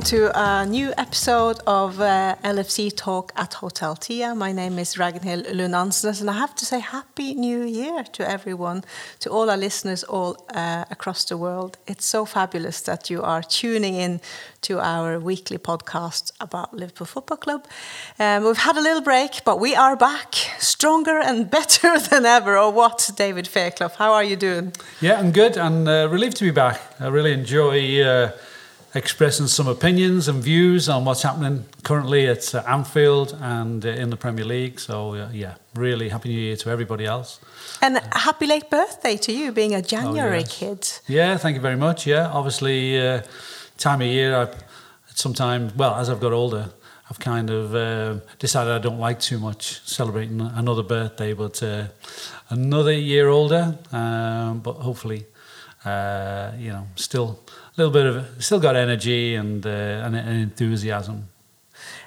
Welcome to a new episode of uh, LFC Talk at Hotel Tia. My name is Ragnhild Lund Ansnes, and I have to say Happy New Year to everyone, to all our listeners all uh, across the world. It's so fabulous that you are tuning in to our weekly podcast about Liverpool Football Club. Um, we've had a little break, but we are back, stronger and better than ever. Or what, David Fairclough? How are you doing? Yeah, I'm good and uh, relieved to be back. I really enjoy uh, expressing some opinions and views on what's happening currently at uh, Anfield and uh, in the Premier League. So, uh, yeah, really happy New Year to everybody else. And happy late birthday to you, being a January oh, yes. kid. Yeah, thank you very much. Yeah, obviously, uh, time of year, I, sometimes, well, as I've got older, I've kind of uh, decided I don't like too much celebrating another birthday, but uh, another year older, um, but hopefully, you know, still little bit of still got energy and, uh, and, and enthusiasm.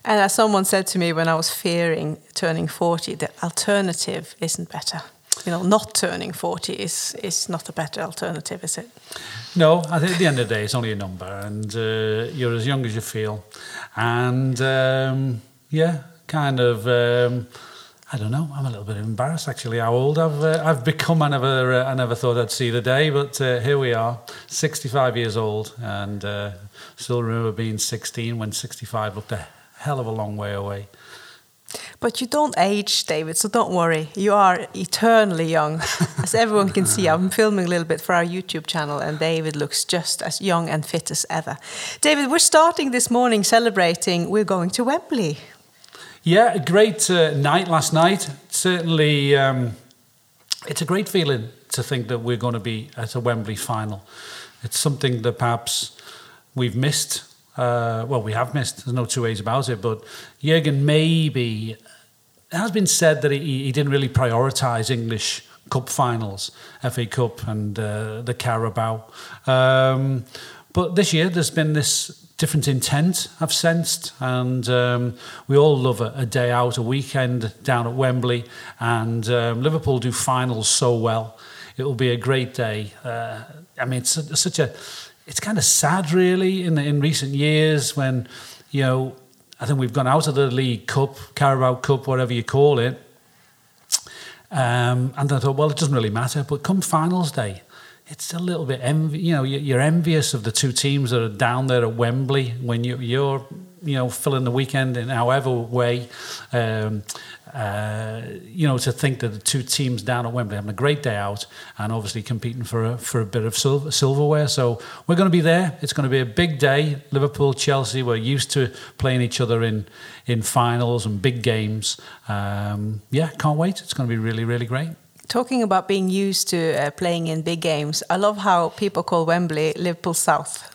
And as someone said to me when I was fearing turning 40, the alternative isn't better. You know, not turning 40 is, is not a better alternative, is it? No, I think at the end of the day, it's only a number, and uh, you're as young as you feel. And um, yeah, kind of. Um, I don't know. I'm a little bit embarrassed actually how old I've uh, I've become. I never uh, I never thought I'd see the day, but uh, here we are, 65 years old, and uh, still remember being 16 when 65 looked a hell of a long way away. But you don't age, David, so don't worry. You are eternally young. As everyone can see, I'm filming a little bit for our YouTube channel, and David looks just as young and fit as ever. David, we're starting this morning celebrating we're going to Wembley. Yeah, a great uh, night last night. Certainly, um, it's a great feeling to think that we're going to be at a Wembley final. It's something that perhaps we've missed. Uh, well, we have missed. There's no two ways about it. But Jurgen, maybe it has been said that he, he didn't really prioritise English Cup finals, FA Cup and uh, the Carabao. Um, but this year, there's been this different intent I've sensed, and um, we all love a, a, day out, a weekend down at Wembley, and um, Liverpool do finals so well. It will be a great day. Uh, I mean, it's a, such a, it's kind of sad, really, in in recent years when, you know, I think we've gone out of the League Cup, Carabao Cup, whatever you call it. Um, and I thought, well, it doesn't really matter. But come finals day, it's a little bit envy. You know, you're envious of the two teams that are down there at Wembley when you, you're, you know, filling the weekend in however way. Um, uh, you know, to think that the two teams down at Wembley having a great day out and obviously competing for a, for a bit of silver, silverware. So we're going to be there. It's going to be a big day. Liverpool, Chelsea, we're used to playing each other in, in finals and big games. Um, yeah, can't wait. It's going to be really, really great. Talking about being used to uh, playing in big games, I love how people call Wembley Liverpool South.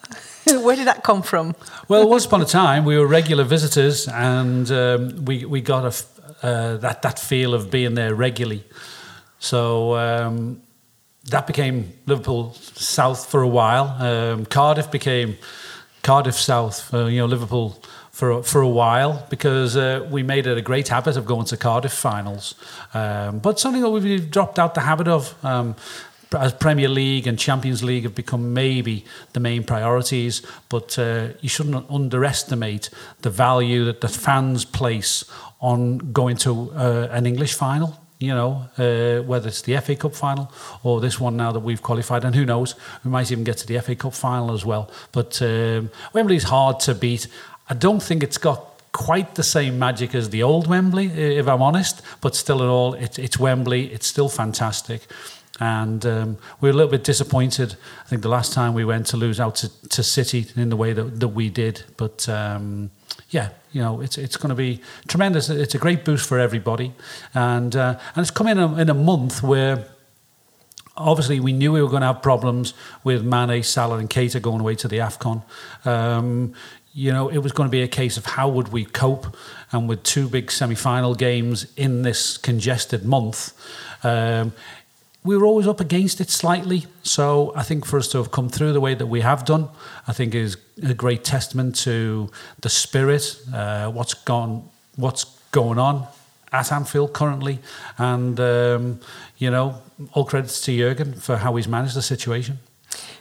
Where did that come from? well, once upon a time, we were regular visitors, and um, we we got a, uh, that that feel of being there regularly. So um, that became Liverpool South for a while. Um, Cardiff became Cardiff South. Uh, you know, Liverpool for for a while because uh, we made it a great habit of going to Cardiff finals, um, but something that we've dropped out the habit of. Um, as Premier League and Champions League have become maybe the main priorities, but uh, you shouldn't underestimate the value that the fans place on going to uh, an English final you know, uh, whether it's the FA Cup final or this one now that we've qualified, and who knows, we might even get to the FA Cup final as well. But um, Wembley's hard to beat. I don't think it's got quite the same magic as the old Wembley, if I'm honest. But still, at all, it, it's Wembley. It's still fantastic. And um, we are a little bit disappointed. I think the last time we went to lose out to, to City in the way that, that we did. But um, yeah, you know, it's it's going to be tremendous. It's a great boost for everybody, and uh, and it's coming in a, in a month where obviously we knew we were going to have problems with Mane, Salah, and Keita going away to the Afcon. Um, you know, it was going to be a case of how would we cope, and with two big semi-final games in this congested month, um, we were always up against it slightly. So I think for us to have come through the way that we have done, I think is a great testament to the spirit, uh, what's gone, what's going on at Anfield currently, and um, you know, all credits to Jurgen for how he's managed the situation.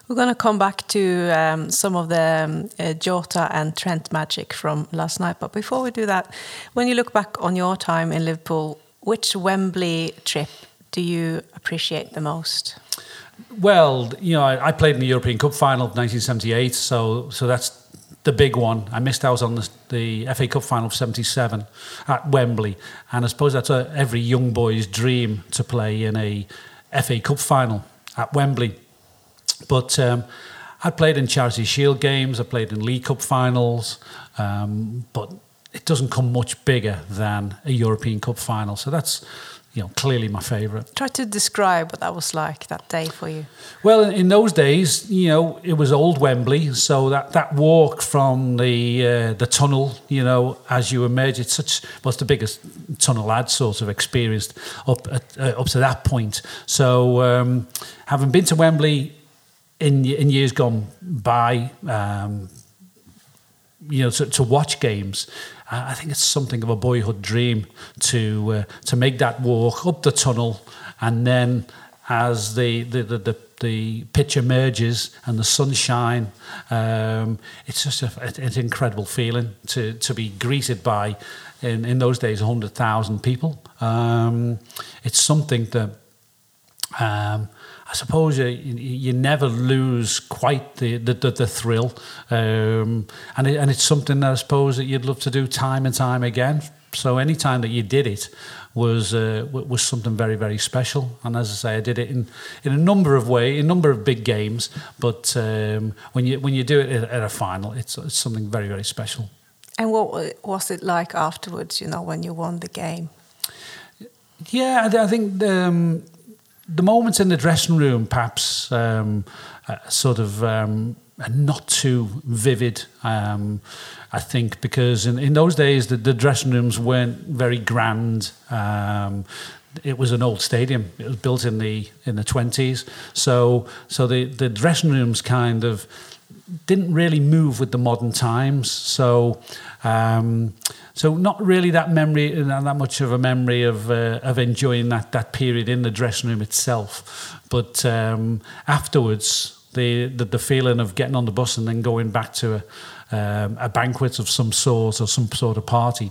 We're going to come back to um, some of the um, uh, Jota and Trent magic from last night. But before we do that, when you look back on your time in Liverpool, which Wembley trip do you appreciate the most? Well, you know, I, I played in the European Cup final of 1978, so so that's the big one. I missed out on the, the FA Cup final of 77 at Wembley. And I suppose that's a, every young boy's dream to play in a FA Cup final at Wembley. But um, I played in Charity Shield games, I played in League Cup finals, um, but it doesn't come much bigger than a European Cup final. So that's you know, clearly my favourite. Try to describe what that was like that day for you. Well, in those days, you know, it was old Wembley, so that, that walk from the uh, the tunnel, you know, as you emerge, it's such was the biggest tunnel I'd sort of experienced up at, uh, up to that point. So, um, having been to Wembley in in years gone by, um, you know, to, to watch games, I think it's something of a boyhood dream to uh, to make that walk up the tunnel, and then as the the the, the, the pitch emerges and the sunshine, um, it's just a, an incredible feeling to to be greeted by, in in those days, hundred thousand people. Um, it's something that. Um, I suppose you, you never lose quite the the, the, the thrill, um, and it, and it's something that I suppose that you'd love to do time and time again. So any time that you did it was uh, was something very very special. And as I say, I did it in, in a number of ways, in a number of big games. But um, when you when you do it at a final, it's it's something very very special. And what was it like afterwards? You know, when you won the game. Yeah, I think. Um, the moments in the dressing room, perhaps um, uh, sort of um, not too vivid. Um, I think because in, in those days the, the dressing rooms weren't very grand. Um, it was an old stadium. It was built in the in the twenties, so so the the dressing rooms kind of didn't really move with the modern times. So um, so not really that memory, not that much of a memory of uh, of enjoying that that period in the dressing room itself. But um, afterwards, the, the, the feeling of getting on the bus and then going back to a um, a banquet of some sort or some sort of party.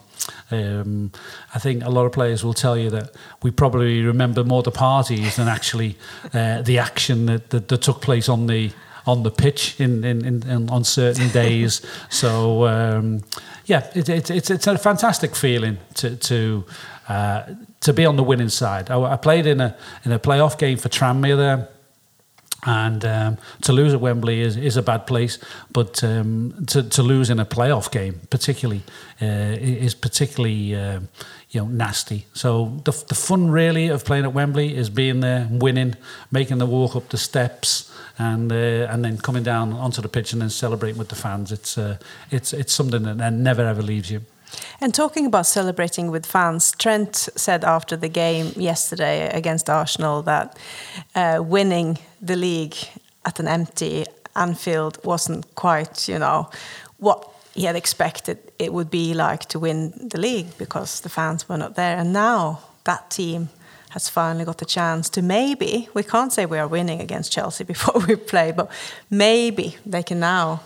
Um, I think a lot of players will tell you that we probably remember more the parties than actually uh, the action that, that, that took place on the on the pitch in, in, in, on certain days. so um, yeah, it, it, it's it's a fantastic feeling to to uh, to be on the winning side. I, I, played in a in a playoff game for Tranmere there. And um, to lose at Wembley is, is a bad place, but um, to, to lose in a playoff game, particularly, uh, is particularly uh, you know nasty. So the the fun really of playing at Wembley is being there, winning, making the walk up the steps, and uh, and then coming down onto the pitch and then celebrating with the fans. It's uh, it's it's something that never ever leaves you. And talking about celebrating with fans, Trent said after the game yesterday against Arsenal that uh, winning the league at an empty Anfield wasn't quite, you know, what he had expected it would be like to win the league because the fans were not there. And now that team has finally got the chance to maybe, we can't say we are winning against Chelsea before we play, but maybe they can now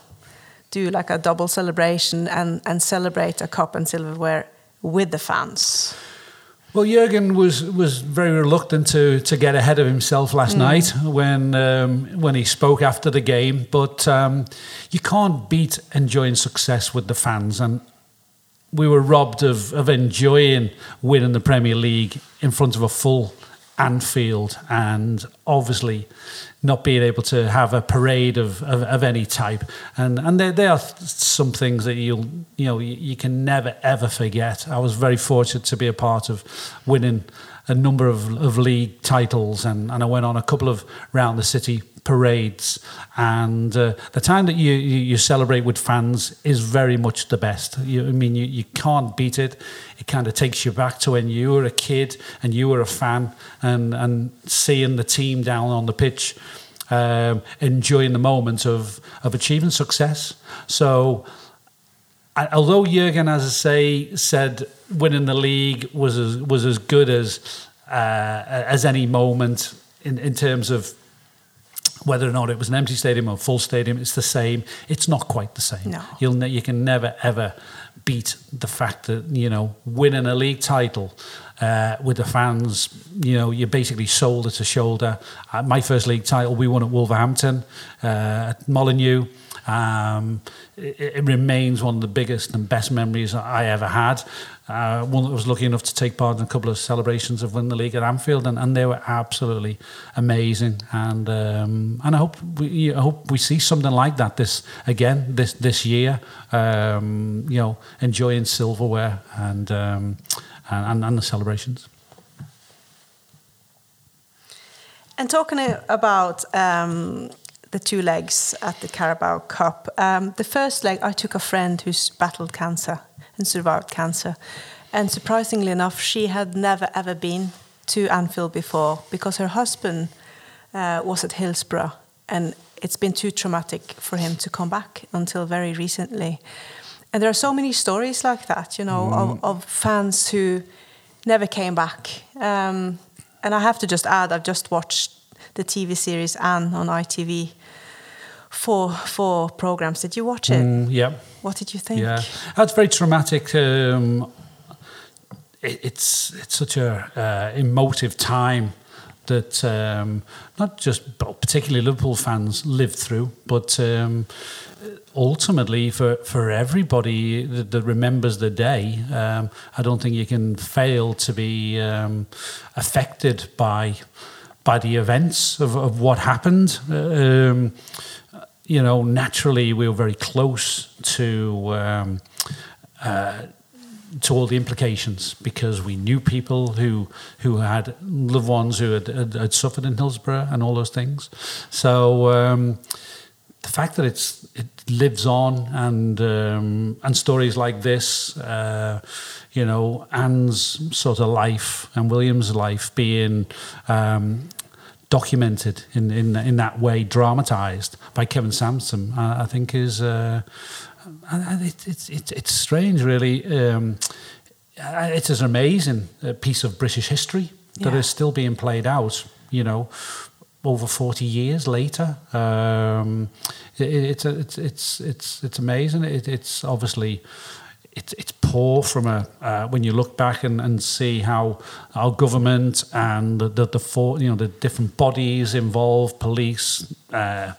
do like a double celebration and, and celebrate a cup and silverware with the fans. Well, Jurgen was, was very reluctant to, to get ahead of himself last mm. night when um, when he spoke after the game. But um, you can't beat enjoying success with the fans, and we were robbed of, of enjoying winning the Premier League in front of a full Anfield and obviously not being able to have a parade of, of, of any type. And and there, there are some things that you'll you know you, you can never ever forget. I was very fortunate to be a part of winning a number of, of league titles and, and I went on a couple of round the city parades, and uh, the time that you, you, you celebrate with fans is very much the best. You, I mean, you, you can't beat it. It kind of takes you back to when you were a kid and you were a fan, and and seeing the team down on the pitch, um, enjoying the moment of of achieving success. So. Although Jurgen, as I say, said winning the league was as, was as good as uh, as any moment in, in terms of whether or not it was an empty stadium or full stadium, it's the same. It's not quite the same. No. You'll ne- you can never ever beat the fact that you know winning a league title uh, with the fans. You know, you're basically shoulder to shoulder. Uh, my first league title, we won at Wolverhampton, uh, at Molineux. Um, it, it remains one of the biggest and best memories I ever had. Uh, one that was lucky enough to take part in a couple of celebrations of winning the league at Anfield, and, and they were absolutely amazing. And um, and I hope we I hope we see something like that this again this this year. Um, you know, enjoying silverware and um, and, and the celebrations. And talking about um, the two legs at the Carabao Cup, um, the first leg I took a friend who's battled cancer and survived cancer, and surprisingly enough, she had never ever been to Anfield before because her husband uh, was at Hillsborough, and it's been too traumatic for him to come back until very recently. And there are so many stories like that, you know, mm. of, of, fans who never came back. Um, and I have to just add, I've just watched the TV series Anne on ITV. Four four programs. Did you watch it? Mm, yeah. What did you think? Yeah, that's very traumatic. Um, it, it's it's such a uh, emotive time that um, not just particularly Liverpool fans lived through, but um, ultimately for, for everybody that, that remembers the day, um, I don't think you can fail to be um, affected by by the events of, of what happened. Um, you know, naturally we were very close to um, uh, to all the implications because we knew people who who had loved ones who had, had, had suffered in Hillsborough and all those things. So um, the fact that it's it lives on and um, and stories like this, uh, you know, Anne's sort of life and William's life being um, documented in, in in that way, dramatized by Kevin Sampson, I, I think is. Uh, it, it's it's it's strange, really. Um, it's an amazing uh, piece of British history that yeah. is still being played out. You know, over forty years later, um, it, it's it's it's it's it's amazing. It, it's obviously it's it's poor from a uh, when you look back and, and see how our government and the the, the four, you know the different bodies involved, police. Uh,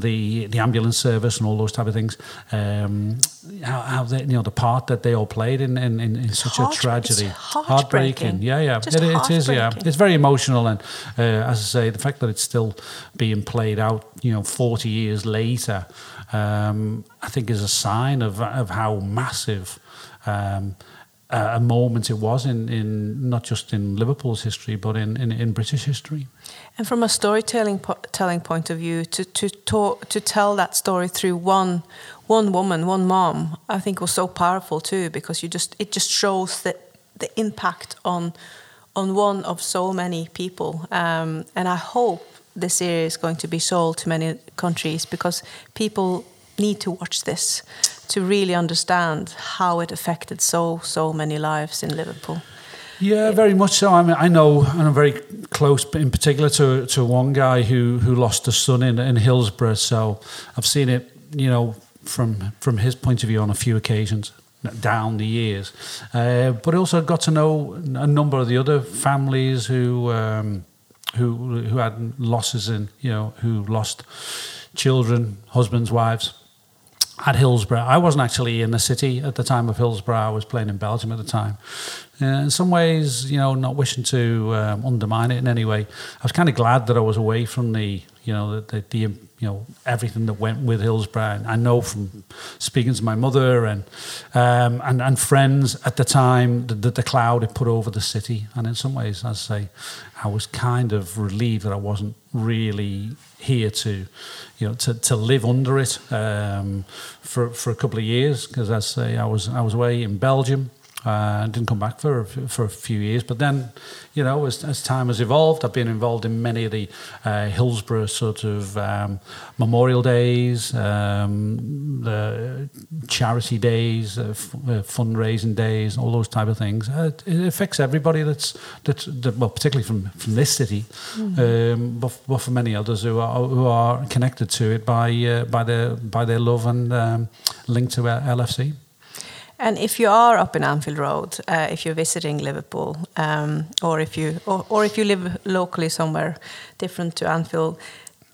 the the ambulance service and all those type of things. Um, how, how they, you know the part that they all played in in, in, in such a tragedy, heartbreaking. Yeah, yeah, it, it is. Yeah, it's very emotional, and uh, as I say, the fact that it's still being played out, you know, forty years later, um, I think is a sign of of how massive. Um, a moment it was in, in not just in Liverpool's history, but in, in, in British history. And from a storytelling po telling point of view, to to talk to tell that story through one one woman, one mom, I think was so powerful too, because you just it just shows that the impact on on one of so many people. Um, and I hope this series is going to be sold to many countries because people need to watch this to really understand how it affected so so many lives in Liverpool. Yeah, very much so. I mean, I know, and I'm very close, in particular to to one guy who who lost a son in in Hillsborough. So I've seen it, you know, from from his point of view on a few occasions down the years. Uh, but also got to know a number of the other families who um, who who had losses in, you know, who lost children, husbands, wives at Hillsborough. I wasn't actually in the city at the time of Hillsborough. I was playing in Belgium at the time. Uh, in some ways, you know, not wishing to um, undermine it in any way. I was kind of glad that I was away from the, you know, the, the, the you know everything that went with Hillsborough. I know from speaking to my mother and um, and and friends at the time that the cloud had put over the city. And in some ways, I say, I was kind of relieved that I wasn't really here to, you know, to, to live under it um, for for a couple of years because I say, I was I was away in Belgium Uh, didn't come back for for a few years, but then, you know, as, as time has evolved, I've been involved in many of the uh, Hillsborough sort of um, memorial days, um, the charity days, uh, f- uh, fundraising days, all those type of things. Uh, it affects everybody. That's that's that, well, particularly from from this city, mm-hmm. um, but, but for many others who are who are connected to it by uh, by their by their love and um, link to LFC. And if you are up in Anfield Road, uh, if you're visiting Liverpool, um, or if you or, or, if you live locally somewhere different to Anfield,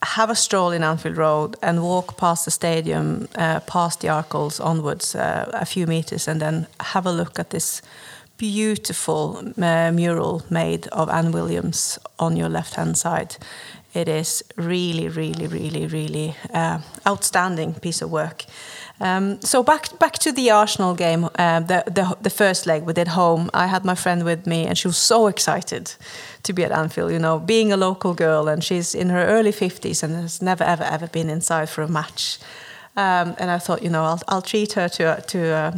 have a stroll in Anfield Road and walk past the stadium, uh, past the Arkles onwards uh, a few meters, and then have a look at this beautiful uh, mural made of Anne Williams on your left hand side. It is really, really, really, really uh, outstanding piece of work. Um, so back back to the Arsenal game, uh, the, the, the first leg we did home. I had my friend with me, and she was so excited to be at Anfield. You know, being a local girl, and she's in her early fifties and has never ever ever been inside for a match. Um, and I thought, you know, I'll, I'll treat her to to uh,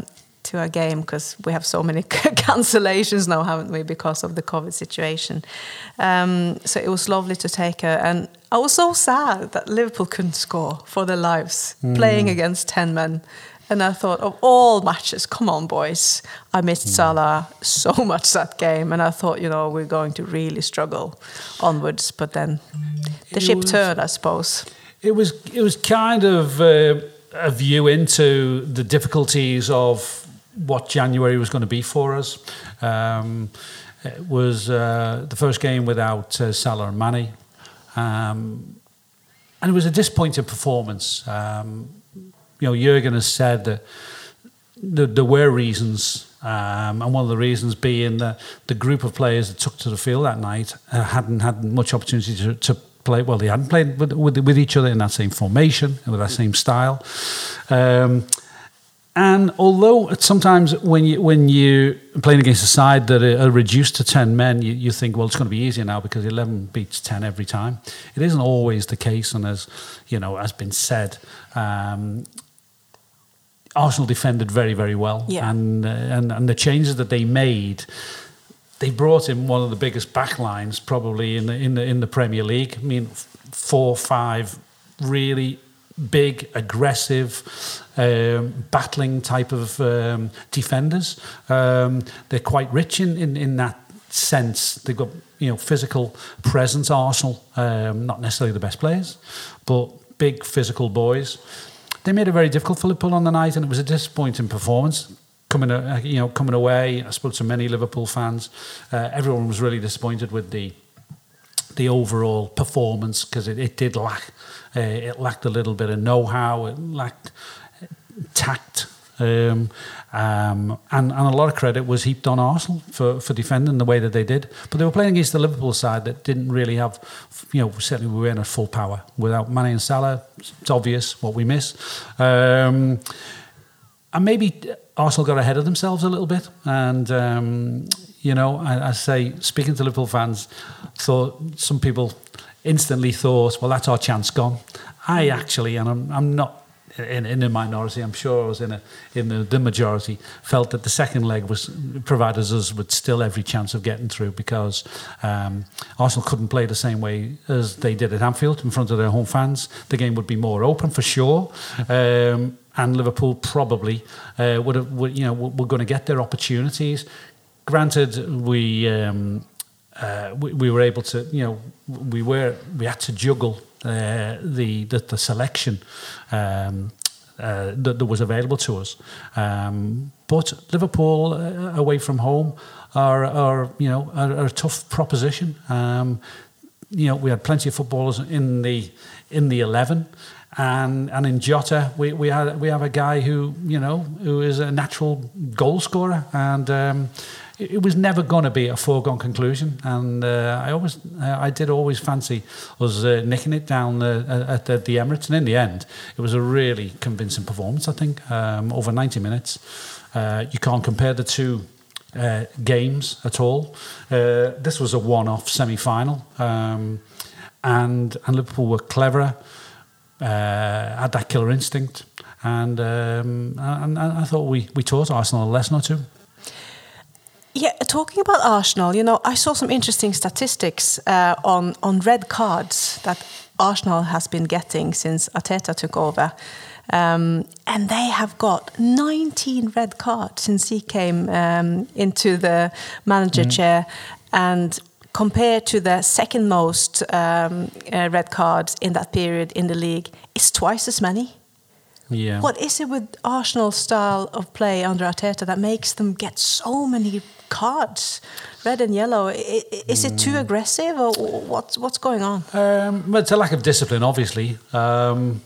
to a game because we have so many cancellations now, haven't we, because of the COVID situation. Um, so it was lovely to take her, and I was so sad that Liverpool couldn't score for their lives, mm. playing against ten men. And I thought, of all matches, come on, boys. I missed mm. Salah so much that game, and I thought, you know, we're going to really struggle onwards. But then the it ship was, turned, I suppose. It was it was kind of uh, a view into the difficulties of what January was going to be for us. Um, it was uh, the first game without uh, Salah and Mane. Um, and it was a disappointing performance. Um, you know, Jurgen has said that there, were reasons, um, and one of the reasons being that the group of players that took to the field that night uh, hadn't had much opportunity to, to play. Well, they hadn't played with, with, with, each other in that same formation and with that same style. Um, and although sometimes when you when you playing against a side that are reduced to ten men, you, you think, well, it's going to be easier now because eleven beats ten every time. It isn't always the case, and as you know, has been said, um, Arsenal defended very very well, yeah. and, uh, and and the changes that they made. They brought in one of the biggest backlines probably in the in the in the Premier League. I mean, four, five really big, aggressive, um, battling type of um, defenders. Um, they're quite rich in, in, in that sense. They've got you know physical presence. Arsenal, um, not necessarily the best players, but big physical boys. They made it very difficult for Liverpool on the night, and it was a disappointing performance. Coming, uh, you know, coming away, I spoke to many Liverpool fans. Uh, everyone was really disappointed with the the overall performance because it, it did lack uh, it lacked a little bit of know-how. It lacked tact. Um, um, and, and a lot of credit was heaped on Arsenal for, for defending the way that they did. But they were playing against the Liverpool side that didn't really have, you know, certainly we weren't at full power. Without Mane and Salah, it's obvious what we miss. Um, and maybe Arsenal got ahead of themselves a little bit. And, um, you know, I, I say, speaking to Liverpool fans, thought some people instantly thought, well, that's our chance gone. I actually, and I'm, I'm not in, in a minority, I'm sure I was in, a, in the, the majority, felt that the second leg was provided us with still every chance of getting through because um, Arsenal couldn't play the same way as they did at Anfield in front of their home fans. The game would be more open for sure. Um, and Liverpool probably uh, would have, would, you know, were going to get their opportunities. Granted, we um, uh, we, we, were able to, you know, we were we had to juggle uh, the, the, the selection um, uh, that, that, was available to us. Um, but Liverpool uh, away from home are, are you know are, are a tough proposition. Um, you know, we had plenty of footballers in the in the eleven. And and in Jota, we, we had we have a guy who you know who is a natural goal scorer, and um, it was never going to be a foregone conclusion. And uh, I always, uh, I did always fancy us uh, nicking it down uh, at the, the, Emirates. And in the end, it was a really convincing performance. I think um, over 90 minutes. Uh, you can't compare the two uh, games at all. this was a one-off semi-final, um, and and Liverpool were cleverer, had that killer instinct, and um, and, and I thought we we taught Arsenal a lesson or two. Yeah, talking about Arsenal, you know, I saw some interesting statistics uh, on on red cards that Arsenal has been getting since Arteta took over. Um, and they have got 19 red cards since he came um, into the manager mm. chair. And compared to the second most um, uh, red cards in that period in the league, it's twice as many. Yeah. What is it with Arsenal's style of play under Arteta that makes them get so many cards, red and yellow? Is it too mm. aggressive, or what's what's going on? Um, it's a lack of discipline, obviously. Um,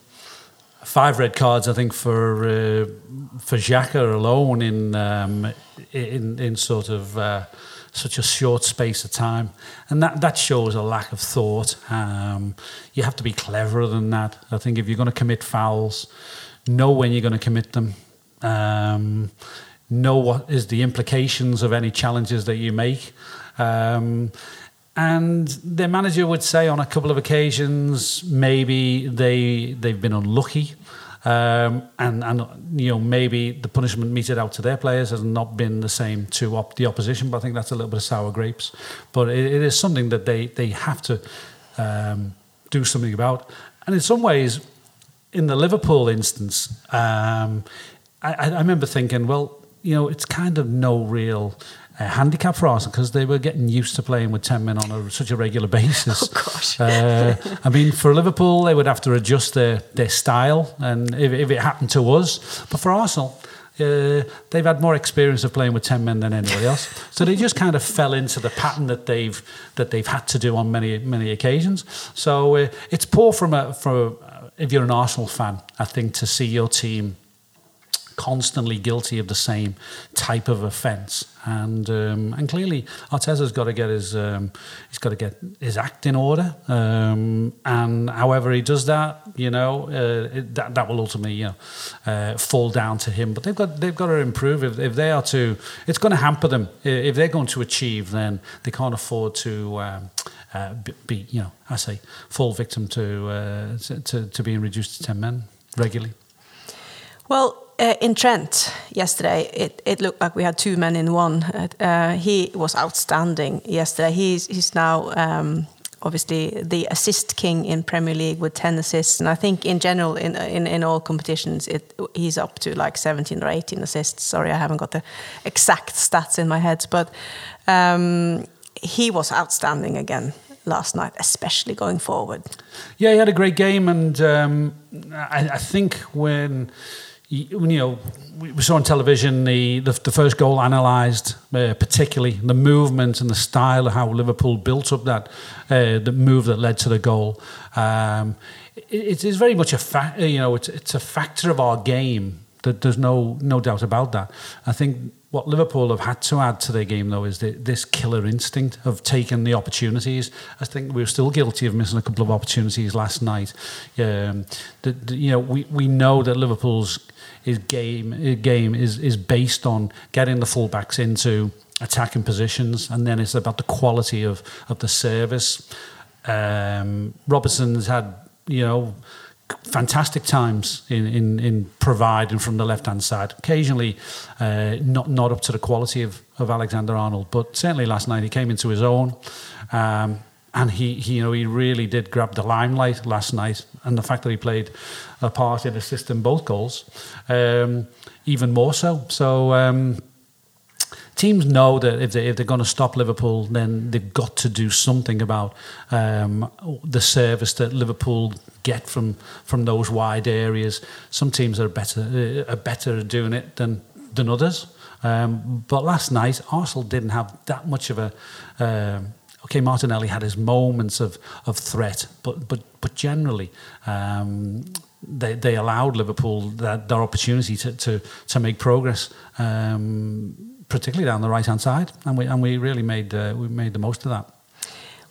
five red cards, I think, for uh, for Xhaka alone in um, in in sort of. Uh, such a short space of time, and that that shows a lack of thought. Um, you have to be cleverer than that. I think if you're going to commit fouls, know when you're going to commit them, um, know what is the implications of any challenges that you make. Um, and their manager would say on a couple of occasions maybe they they've been unlucky. Um, and and you know maybe the punishment meted out to their players has not been the same to op- the opposition. But I think that's a little bit of sour grapes. But it, it is something that they they have to um, do something about. And in some ways, in the Liverpool instance, um, I, I, remember thinking, well, you know, it's kind of no real uh, handicap for Arsenal because they were getting used to playing with 10 men on a, such a regular basis. Oh, gosh. uh, I mean, for Liverpool, they would have to adjust their, their style, and if, if it happened to us. But for Arsenal, uh, they've had more experience of playing with 10 men than anybody else. So they just kind of fell into the pattern that they've that they've had to do on many many occasions. So uh, it's poor from a, from if you're an Arsenal fan, I think to see your team constantly guilty of the same type of offence. And um, and clearly Arteta's got to get his um, he's got to get his act in order. Um, and however he does that, you know, uh, it, that that will ultimately you know uh, fall down to him. But they've got they've got to improve if, if they are to. It's going to hamper them if they're going to achieve. Then they can't afford to. Um, uh, be, you know, I say, fall victim to, uh, to, to being reduced to 10 men regularly? Well, uh, in Trent yesterday, it, it looked like we had two men in one. Uh, he was outstanding yesterday. He's, he's now um, obviously the assist king in Premier League with 10 assists. And I think in general, in, in, in all competitions, it, he's up to like 17 or 18 assists. Sorry, I haven't got the exact stats in my head. But um, he was outstanding again last night, especially going forward. Yeah, he had a great game, and um, I, I, think when. You, you know, we saw on television the, the, the first goal analysed, uh, particularly the movement and the style of how Liverpool built up that uh, the move that led to the goal. Um, it, is very much a fa- you know it's, it's a factor of our game. That there's no no doubt about that. I think what Liverpool have had to add to their game, though, is the, this killer instinct of taking the opportunities. I think we are still guilty of missing a couple of opportunities last night. Um, the, the, you know, we, we know that Liverpool's his game his game is is based on getting the fullbacks into attacking positions, and then it's about the quality of of the service. Um, Robertson's had you know fantastic times in, in, in providing from the left hand side. Occasionally, uh, not not up to the quality of, of Alexander Arnold, but certainly last night he came into his own, um, and he, he you know he really did grab the limelight last night. And the fact that he played a part in assisting both goals, um, even more so. So. Um, teams know that if, they, if they're going to stop Liverpool, then they've got to do something about um, the service that Liverpool get from from those wide areas. Some teams are better uh, are better at doing it than than others. Um, but last night, Arsenal didn't have that much of a. Okay, Martinelli had his moments of, of threat, but but but generally, um, they they allowed Liverpool that their opportunity to to to make progress. Um, particularly down the right hand side, and we and we really made uh, we made the most of that.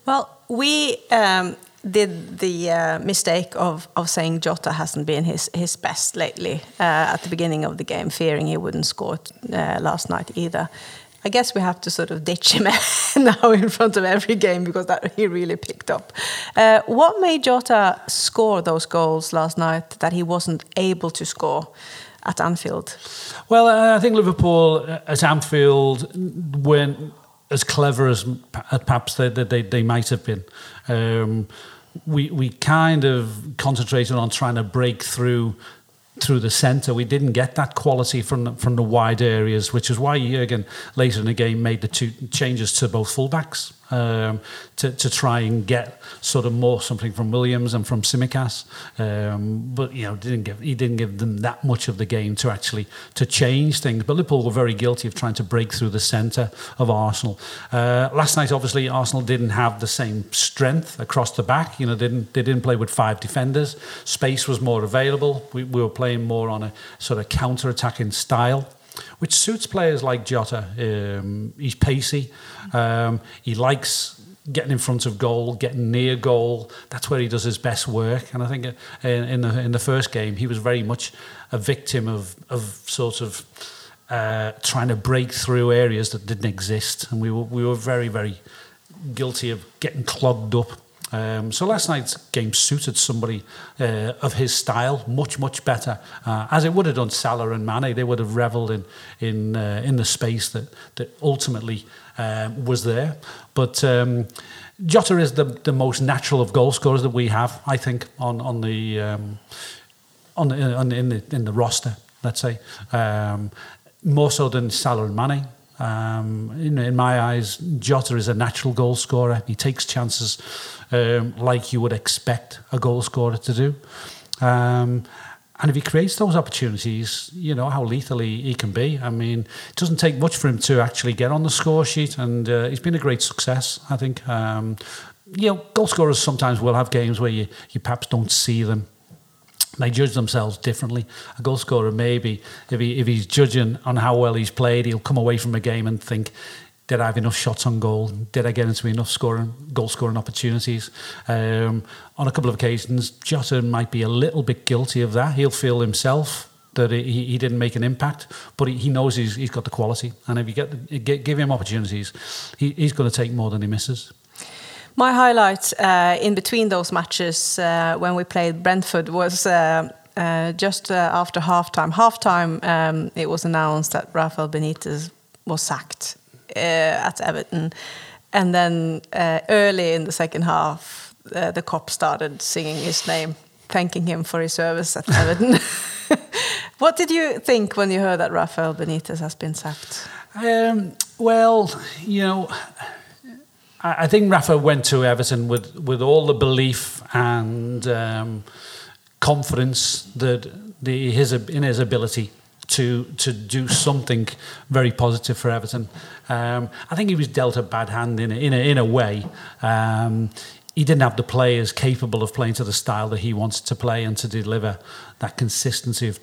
Well, we um, did the uh, mistake of of saying Jota hasn't been his his best lately uh, at the beginning of the game, fearing he wouldn't score uh, last night either. I guess we have to sort of ditch him now in front of every game because that he really picked up. Uh, what made Jota score those goals last night that he wasn't able to score at Anfield? Well, I think Liverpool uh, at Anfield weren't as clever as perhaps they, they, they might have been. Um, we, we kind of concentrated on trying to break through through the centre. We didn't get that quality from the, from the wide areas, which is why Jurgen later in the game made the two changes to both fullbacks um, to, to try and get sort of more something from Williams and from Tsimikas. Um, but you know, didn't give he didn't give them that much of the game to actually to change things. But Liverpool were very guilty of trying to break through the centre of Arsenal. Uh, last night, obviously, Arsenal didn't have the same strength across the back. You know, they didn't they didn't play with five defenders. Space was more available. We, we were playing more on a sort of counter-attacking style which suits players like Jota. Um, he's pacey. Um, he likes getting in front of goal, getting near goal. That's where he does his best work. And I think uh, in, in the in the first game, he was very much a victim of of sort of. Uh, trying to break through areas that didn't exist, and we were we were very very guilty of getting clogged up um, so last night's game suited somebody uh, of his style much, much better, uh, as it would have done Salah and Mane. They would have revelled in in uh, in the space that that ultimately um, was there. But um, Jota is the the most natural of goal scorers that we have, I think, on on the um, on, on in the in the roster. Let's say um, more so than Salah and Mane. Um, in, in, my eyes, Jota is a natural goal scorer. He takes chances um, like you would expect a goal scorer to do. Um, and if he creates those opportunities, you know how lethal he, he, can be. I mean, it doesn't take much for him to actually get on the score sheet, and uh, he's been a great success, I think. Um, you know, goal scorers sometimes will have games where you, you perhaps don't see them they judge themselves differently. A goal scorer, maybe, if, he, if he's judging on how well he's played, he'll come away from a game and think, did I have enough shots on goal? Did I get into enough scoring, goal scoring opportunities? Um, on a couple of occasions, Jota might be a little bit guilty of that. He'll feel himself that he, he didn't make an impact, but he, he knows he's, he's got the quality. And if you get, get give him opportunities, he, he's going to take more than he misses. My highlight uh, in between those matches uh, when we played Brentford was uh, uh just uh, after halftime. Halftime, um, it was announced that Rafael Benitez was sacked uh, at Everton, and then early in the second half, the Kop started singing his name, thanking him for his service at Everton. what did you think when you heard that Rafael Benitez has been sacked? Um, well, you know I think Rafa went to Everton with, with all the belief and um, confidence that the, his in his ability to to do something very positive for Everton. Um, I think he was dealt a bad hand in a, in a, in a way. Um, he didn't have the players capable of playing to the style that he wanted to play and to deliver that consistency of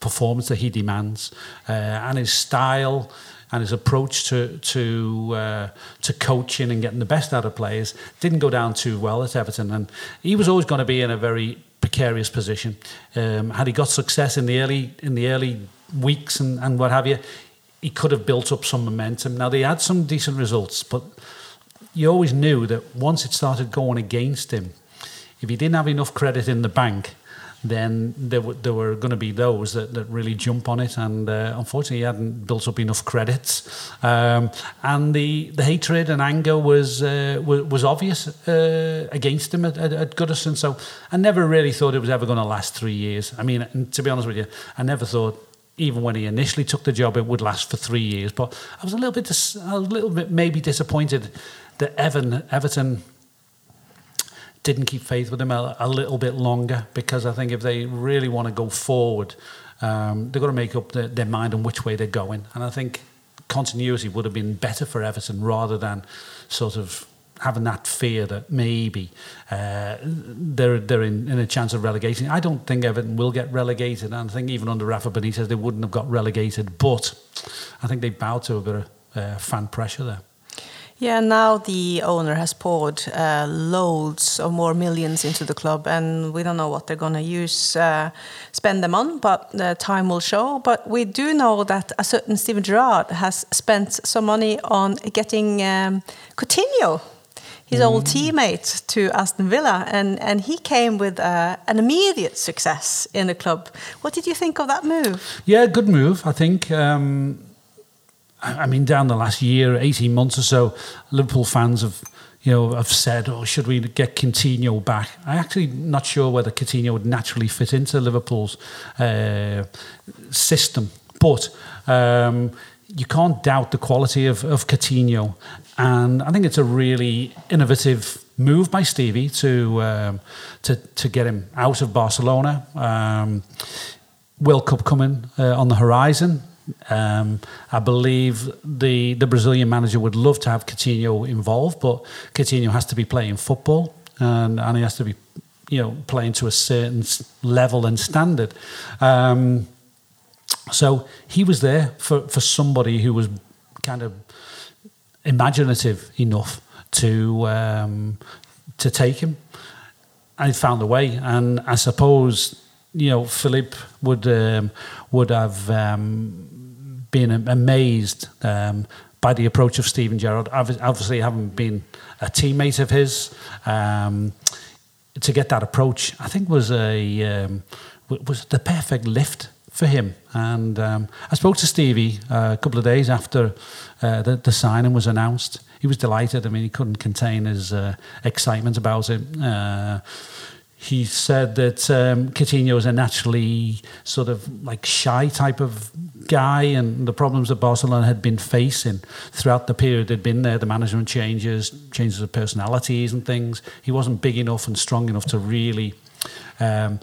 performance that he demands. Uh, and his style and his approach to to uh, to coaching and getting the best out of players didn't go down too well at Everton, and he was always going to be in a very precarious position. Um, had he got success in the early in the early weeks and, and what have you, he could have built up some momentum. Now they had some decent results, but you always knew that once it started going against him, if he didn't have enough credit in the bank, then there, w- there were going to be those that, that really jump on it. And uh, unfortunately, he hadn't built up enough credits. Um, and the, the hatred and anger was uh, was, was, obvious uh, against him at, at, at, Goodison. So I never really thought it was ever going to last three years. I mean, to be honest with you, I never thought. Even when he initially took the job, it would last for three years. But I was a little bit, dis- a little bit maybe disappointed that Evan, Everton didn't keep faith with him a, a, little bit longer because I think if they really want to go forward, um, they've got to make up the, their mind on which way they're going. And I think continuity would have been better for Everton rather than sort of having that fear that maybe uh, they're they're in, in, a chance of relegation. I don't think Everton will get relegated, and I think even under Rafa Benitez they wouldn't have got relegated. But I think they bowed to a bit of uh, fan pressure there. Yeah, now the owner has poured uh, loads of more millions into the club, and we don't know what they're going to use, uh, spend them on, but the time will show. But we do know that a certain Steven Gerrard has spent some money on getting um, Coutinho. his old teammate to Aston Villa, and, and he came with uh, an immediate success in the club. What did you think of that move? Yeah, good move. I think. Um, I, mean, down the last year, eighteen months or so, Liverpool fans have you know, have said, "Oh, should we get Coutinho back?" I'm actually not sure whether Coutinho would naturally fit into Liverpool's uh, system, but um, you can't doubt the quality of, of Coutinho, and I think it's a really innovative move by Stevie to um, to to get him out of Barcelona. Um, World Cup coming uh, on the horizon. Um, I believe the the Brazilian manager would love to have Coutinho involved, but Coutinho has to be playing football and, and he has to be, you know, playing to a certain level and standard. Um, so he was there for, for somebody who was kind of imaginative enough to um, to take him. He found a way, and I suppose you know Philippe would um, would have um, been amazed um, by the approach of Steven Gerrard. I obviously, having been a teammate of his, um, to get that approach, I think was a um, was the perfect lift for him. And um, I spoke to Stevie uh, a couple of days after uh, the, the signing was announced. He was delighted. I mean, he couldn't contain his uh, excitement about it. He said that um, Coutinho is a naturally sort of like shy type of guy, and the problems that Barcelona had been facing throughout the period they'd been there, the management changes, changes of personalities and things. He wasn't big enough and strong enough to really um,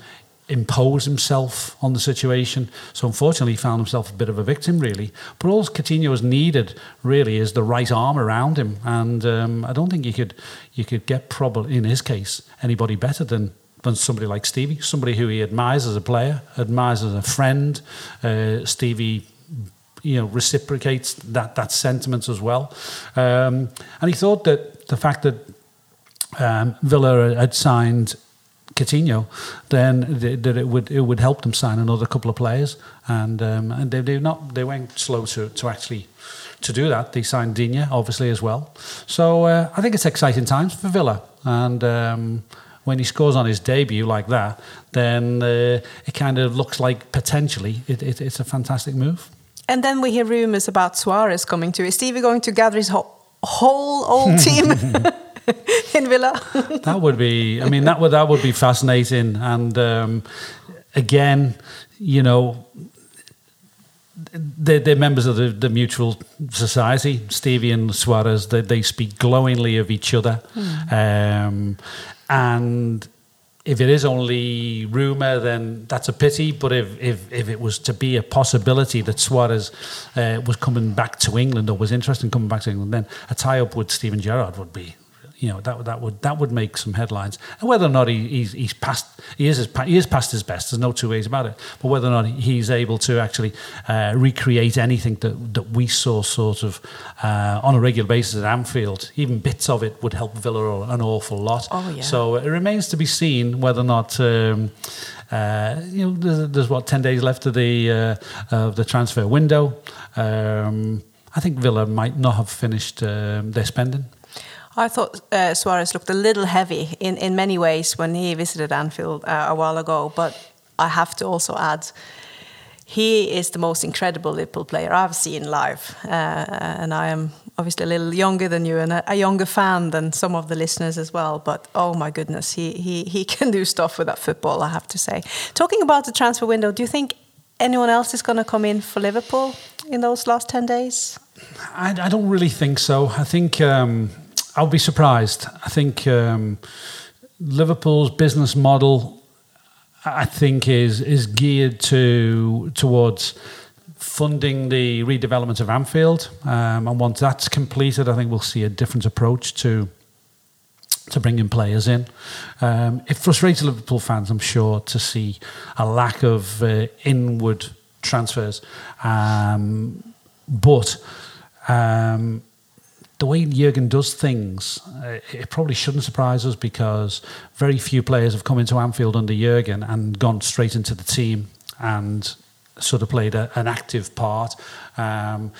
impose himself on the situation. So unfortunately, he found himself a bit of a victim, really. But all Coutinho has needed, really, is the right arm around him. And um, I don't think you could you could get probably in his case anybody better than than somebody like Stevie, somebody who he admires as a player, admires as a friend. Uh, Stevie you know reciprocates that that sentiment as well um, and he thought that the fact that um, Villa had signed Coutinho, then that it would it would help them sign another couple of players, and um, and they they not they weren't slow to to actually to do that. They signed Digne obviously as well, so uh, I think it's exciting times for Villa, and. Um, when he scores on his debut like that, then uh, it kind of looks like potentially it, it, it's a fantastic move. And then we hear rumours about Suarez coming to. Is Stevie going to gather his whole, whole old team? in Villa. that would be. I mean, that would that would be fascinating. And um, again, you know, they're, they're, members of the, the mutual society. Stevie and Suarez, they, they speak glowingly of each other, mm. um, and if it is only rumor, then that's a pity. But if if, if it was to be a possibility that Suarez uh, was coming back to England or was interested in coming back to England, then a tie up with Steven Gerrard would be you know that that would that would make some headlines. And whether or not he, he's he's past he is he is past his best. There's no two ways about it. But whether or not he's able to actually uh, recreate anything that that we saw sort of uh, on a regular basis at Anfield, even bits of it would help Villa an awful lot. Oh yeah. So it remains to be seen whether or not. Um, uh, you know, there's, there's, what ten days left of the uh, of the transfer window. Um, I think Villa might not have finished um, their spending. I thought uh, Suarez looked a little heavy in, in many ways when he visited Anfield uh, a while ago, but I have to also add he is the most incredible Liverpool player I've seen live. Uh, and I am obviously a little younger than you and a, a, younger fan than some of the listeners as well. But oh my goodness, he, he, he can do stuff with that football, I have to say. Talking about the transfer window, do you think anyone else is going to come in for Liverpool in those last 10 days? I, I don't really think so. I think. Um I'll be surprised. I think um, Liverpool's business model, I think, is is geared to towards funding the redevelopment of Anfield. Um, and once that's completed, I think we'll see a different approach to to bringing players in. Um, it frustrates Liverpool fans, I'm sure, to see a lack of uh, inward transfers. Um, but um, the way Jurgen does things, uh, it probably shouldn't surprise us because very few players have come into Anfield under Jurgen and gone straight into the team and sort of played a, an active part. Um,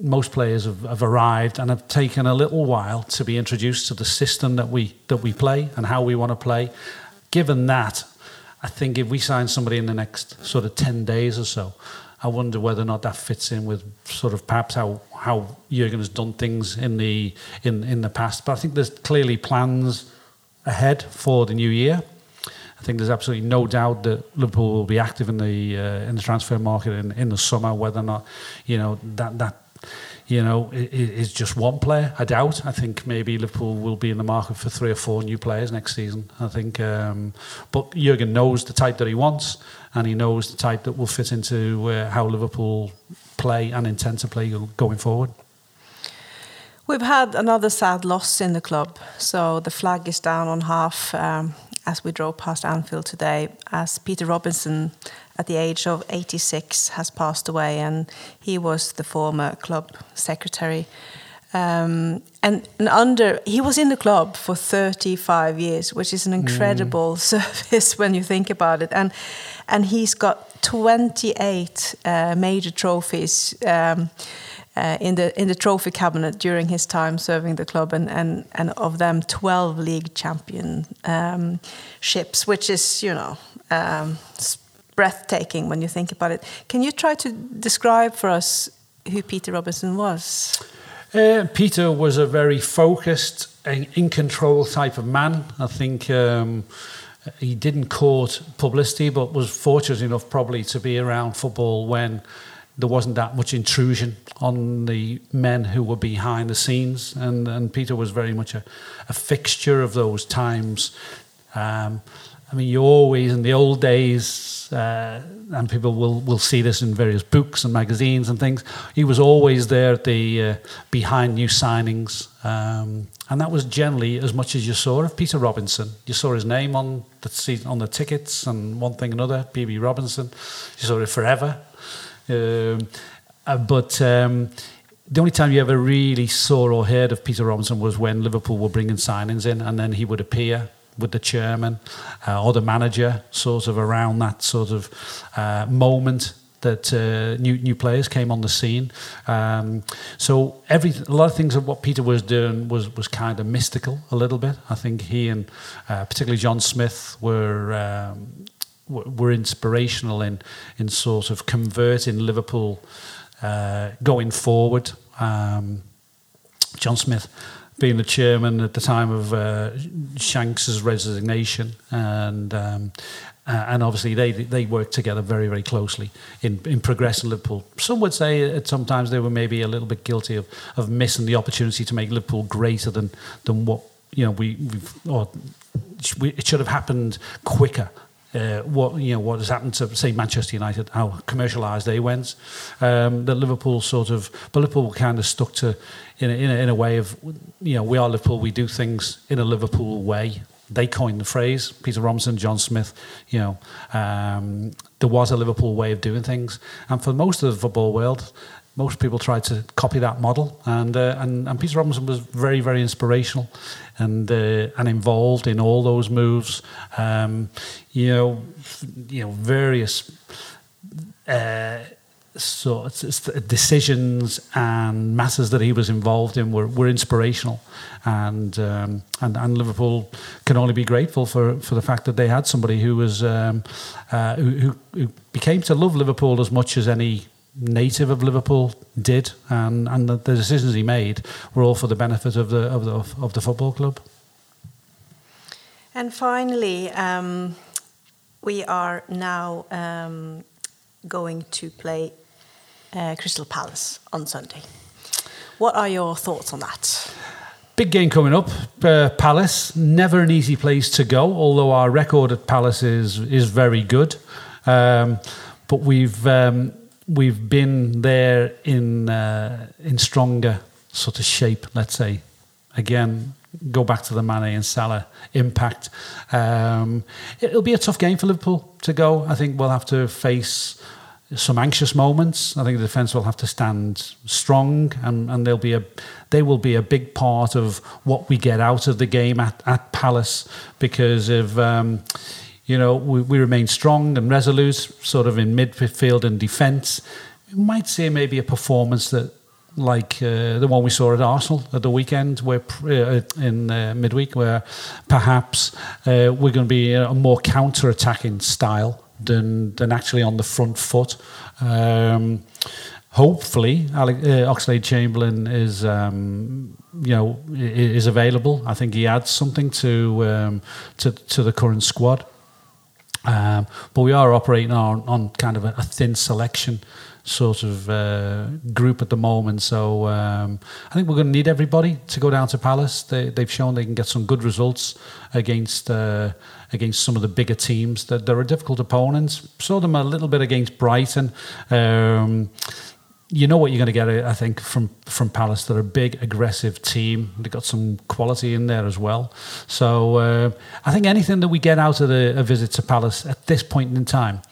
most players have, have, arrived and have taken a little while to be introduced to the system that we that we play and how we want to play. Given that, I think if we sign somebody in the next sort of ten days or so, I wonder whether or not that fits in with sort of perhaps how how Jurgen has done things in the in in the past. But I think there's clearly plans ahead for the new year. I think there's absolutely no doubt that Liverpool will be active in the uh, in the transfer market in, in the summer. Whether or not you know that that you know is just one player. I doubt. I think maybe Liverpool will be in the market for three or four new players next season. I think, um, but Jurgen knows the type that he wants, and he knows the type that will fit into uh, how Liverpool play and intend to play going forward. We've had another sad loss in the club, so the flag is down on half um, as we drove past Anfield today. As Peter Robinson, at the age of 86, has passed away, and he was the former club secretary. Um, and, and, under he was in the club for 35 years, which is an mm. incredible mm. service when you think about it. And and he's got 28 uh, major trophies. Um, uh, in the in the trophy cabinet during his time serving the club, and and, and of them, twelve league championships, um, which is you know um, breathtaking when you think about it. Can you try to describe for us who Peter Robinson was? Uh, Peter was a very focused and in control type of man. I think. Um, he didn't court publicity, but was fortunate enough probably to be around football when there wasn't that much intrusion on the men who were behind the scenes, and, and Peter was very much a, a fixture of those times. Um, I mean, you always in the old days, uh, and people will, will see this in various books and magazines and things. He was always there at the uh, behind new signings, um, and that was generally as much as you saw of Peter Robinson. You saw his name on the on the tickets and one thing another, PB Robinson. You saw it forever. Um, uh, but um, the only time you ever really saw or heard of Peter Robinson was when Liverpool were bringing signings in, and then he would appear with the chairman uh, or the manager, sort of around that sort of uh, moment that uh, new new players came on the scene. Um, so every a lot of things of what Peter was doing was was kind of mystical a little bit. I think he and uh, particularly John Smith were. Um, were inspirational in in sort of converting Liverpool uh, going forward. Um, John Smith being the chairman at the time of uh, Shanks's resignation, and um, uh, and obviously they they worked together very very closely in in progressing Liverpool. Some would say at sometimes they were maybe a little bit guilty of of missing the opportunity to make Liverpool greater than than what you know we or it should have happened quicker uh, what you know what has happened to say Manchester United, how commercialised they went. Um, that Liverpool sort of, but Liverpool kind of stuck to in a, in a, in a way of you know we are Liverpool, we do things in a Liverpool way. They coined the phrase. Peter Robinson, John Smith. You know, um, there was a Liverpool way of doing things, and for most of the football world, most people tried to copy that model, and uh, and, and Peter Robinson was very very inspirational, and uh, and involved in all those moves. Um, you know, you know various. Uh, decisions and matters that he was involved in were, were inspirational, and, um, and and Liverpool can only be grateful for, for the fact that they had somebody who was um, uh, who, who became to love Liverpool as much as any native of Liverpool did, and and the, the, decisions he made were all for the benefit of the of the of the football club. And finally, um, we are now um, going to play uh, Crystal Palace on Sunday. What are your thoughts on that? Big game coming up. Uh, Palace, never an easy place to go, although our record at Palace is is very good. Um, but we've um, we've been there in uh, in stronger sort of shape. Let's say again, go back to the Mane and Salah impact. Um, it'll be a tough game for Liverpool to go. I think we'll have to face some anxious moments. I think the defence will have to stand strong, and, and they'll be a they will be a big part of what we get out of the game at, at Palace because of. Um, you know, we, we remain strong and resolute, sort of in midfield and defence. We might see maybe a performance that like uh, the one we saw at Arsenal at the weekend, where uh, in uh, midweek, where perhaps uh, we're going to be a more counter-attacking style than than actually on the front foot. Um, hopefully, Alec, uh, Oxlade Chamberlain is um, you know is available. I think he adds something to um, to to the current squad. Um, but we are operating on, on kind of a, a thin selection sort of uh, group at the moment. So um, I think we're going to need everybody to go down to Palace. They, they've shown they can get some good results against uh, against some of the bigger teams. That they're a difficult opponents. Saw them a little bit against Brighton. Um, you know what you're going to get, I think, from from Palace. They're a big, aggressive team. They've got some quality in there as well. So uh, I think anything that we get out of the, a visit to Palace at this point in time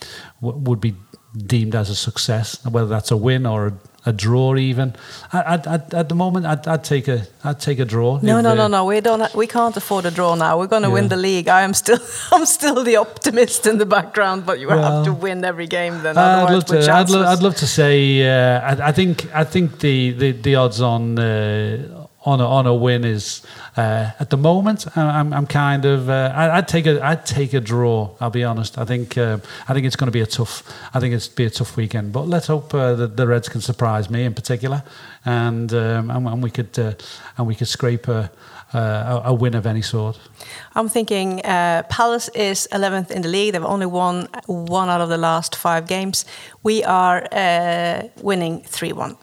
w- would be deemed as a success, whether that's a win or a, a draw. Even at, at, at the moment, I'd, I'd, take a I'd take a draw. No, no, no, no. We don't. We can't afford a draw now. We're going to yeah. win the league. I am still I'm still the optimist in the background, but you well, have to win every game. Then I'd love to. I'd, lo- I'd, love to say. Uh, I, I, think I think the the, the odds on. Uh, on a, on a win is uh, at the moment I'm, I'm kind of uh, I, would take a I'd take a draw I'll be honest I think uh, I think it's going to be a tough I think it's be a tough weekend but let's hope uh, that the Reds can surprise me in particular and um, and, and, we could uh, and we could scrape a, a, a win of any sort. I'm thinking uh, Palace is 11th in the league. They've only won one out of the last five games. We are winning 3 1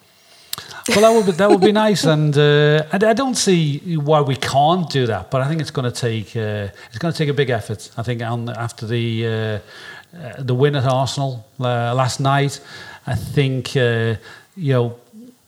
well, that would be, that would be nice, and uh, I, I, don't see why we can't do that. But I think it's going to take uh, it's going to take a big effort. I think on, after the uh, uh the win at Arsenal uh, last night, I think uh, you know.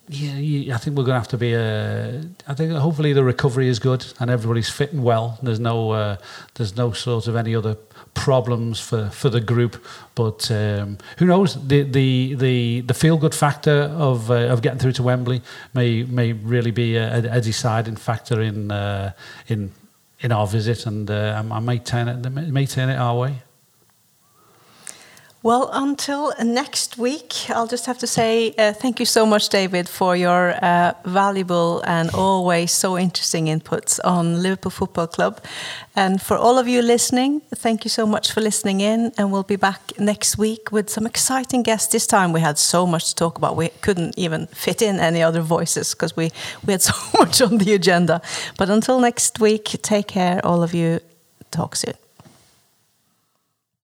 Yeah, I think we're going to have to be. I think hopefully the recovery is good and everybody's fitting well. There's no, there's no sort of any other problems for, for the group. But um, who knows? The the the, the feel good factor of uh, of getting through to Wembley may may really be a, a deciding factor in uh, in in our visit, and uh, I might turn it may turn it our way. Well, until next week, I'll just have to say uh, thank you so much, David, for your uh, valuable and always so interesting inputs on Liverpool Football Club. And for all of you listening, thank you so much for listening in. And we'll be back next week with some exciting guests. This time we had so much to talk about, we couldn't even fit in any other voices because we, we had so much on the agenda. But until next week, take care, all of you. Talk soon.